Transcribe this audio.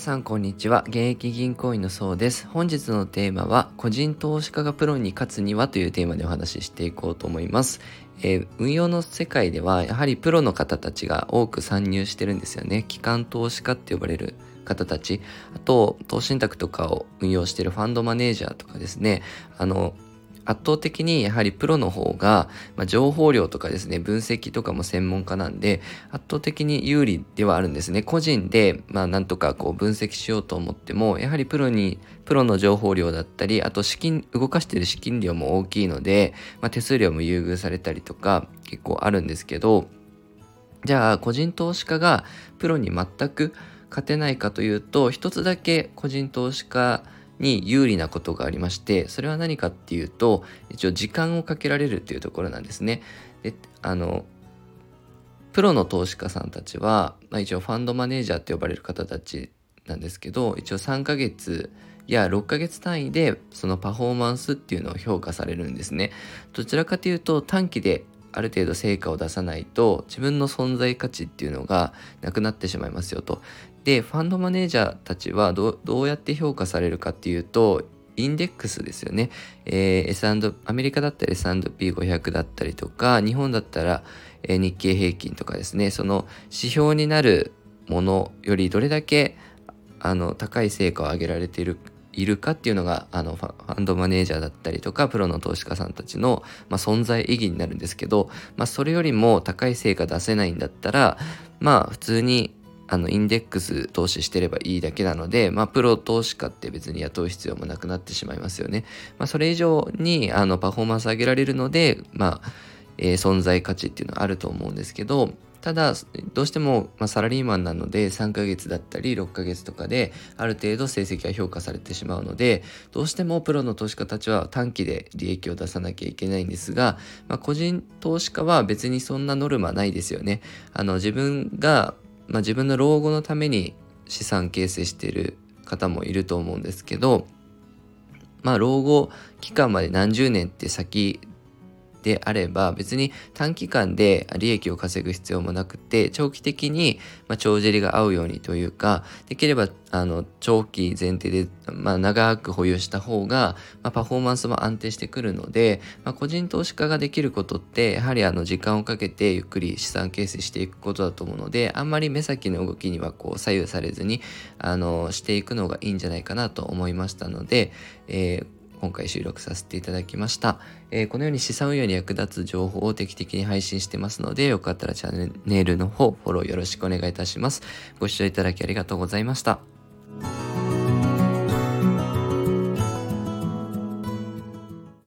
さんこんにちは。現役銀行員のそうです。本日のテーマは個人投資家がプロに勝つにはというテーマでお話ししていこうと思います、えー、運用の世界ではやはりプロの方たちが多く参入してるんですよね。機関投資家って呼ばれる方たち。あと投資信託とかを運用してるファンドマネージャーとかですね。あの圧倒的にやはりプロの方が、まあ、情報量とかですね、分析とかも専門家なんで、圧倒的に有利ではあるんですね。個人で、まあなんとかこう分析しようと思っても、やはりプロに、プロの情報量だったり、あと資金、動かしてる資金量も大きいので、まあ、手数料も優遇されたりとか結構あるんですけど、じゃあ個人投資家がプロに全く勝てないかというと、一つだけ個人投資家に有利なことがありましてそれは何かっていうと一応時間をかけられるっていうところなんですね。であのプロの投資家さんたちは、まあ、一応ファンドマネージャーって呼ばれる方たちなんですけど一応3ヶ月や6ヶ月単位でそのパフォーマンスっていうのを評価されるんですね。どちらかというと短期である程度成果を出さないと自分の存在価値っていうのがなくなってしまいますよと。でファンドマネージャーたちはどうやって評価されるかっていうとインデックスですよね、えー、S& アメリカだったら S&P500 だったりとか日本だったら、日経平均とかですねその指標になるものよりどれだけあの高い成果を上げられているいるかっていうのがあのファンドマネージャーだったりとかプロの投資家さんたちの、まあ、存在意義になるんですけど、まあ、それよりも高い成果出せないんだったらまあ普通にあのインデックス投資してればいいだけなので、まあ、プロ投資家って別に雇う必要もなくなってしまいますよね。まあ、それ以上にあのパフォーマンス上げられるので、まあえー、存在価値っていうのはあると思うんですけど、ただどうしても、まあ、サラリーマンなので3ヶ月だったり6ヶ月とかである程度成績が評価されてしまうのでどうしてもプロの投資家たちは短期で利益を出さなきゃいけないんですが、まあ、個人投資家は別にそんなノルマないですよね。あの自分がまあ、自分の老後のために資産形成している方もいると思うんですけどまあ老後期間まで何十年って先であれば別に短期間で利益を稼ぐ必要もなくて長期的にま帳尻が合うようにというかできればあの長期前提で、まあ、長く保有した方が、まあ、パフォーマンスも安定してくるので、まあ、個人投資家ができることってやはりあの時間をかけてゆっくり資産形成していくことだと思うのであんまり目先の動きにはこう左右されずにあのしていくのがいいんじゃないかなと思いましたので、えー今回収録させていただきました、えー、このように資産運用に役立つ情報を定期的に配信してますので、よかったらチャンネルの方、フォローよろしくお願いいたします。ご視聴いただきありがとうございました。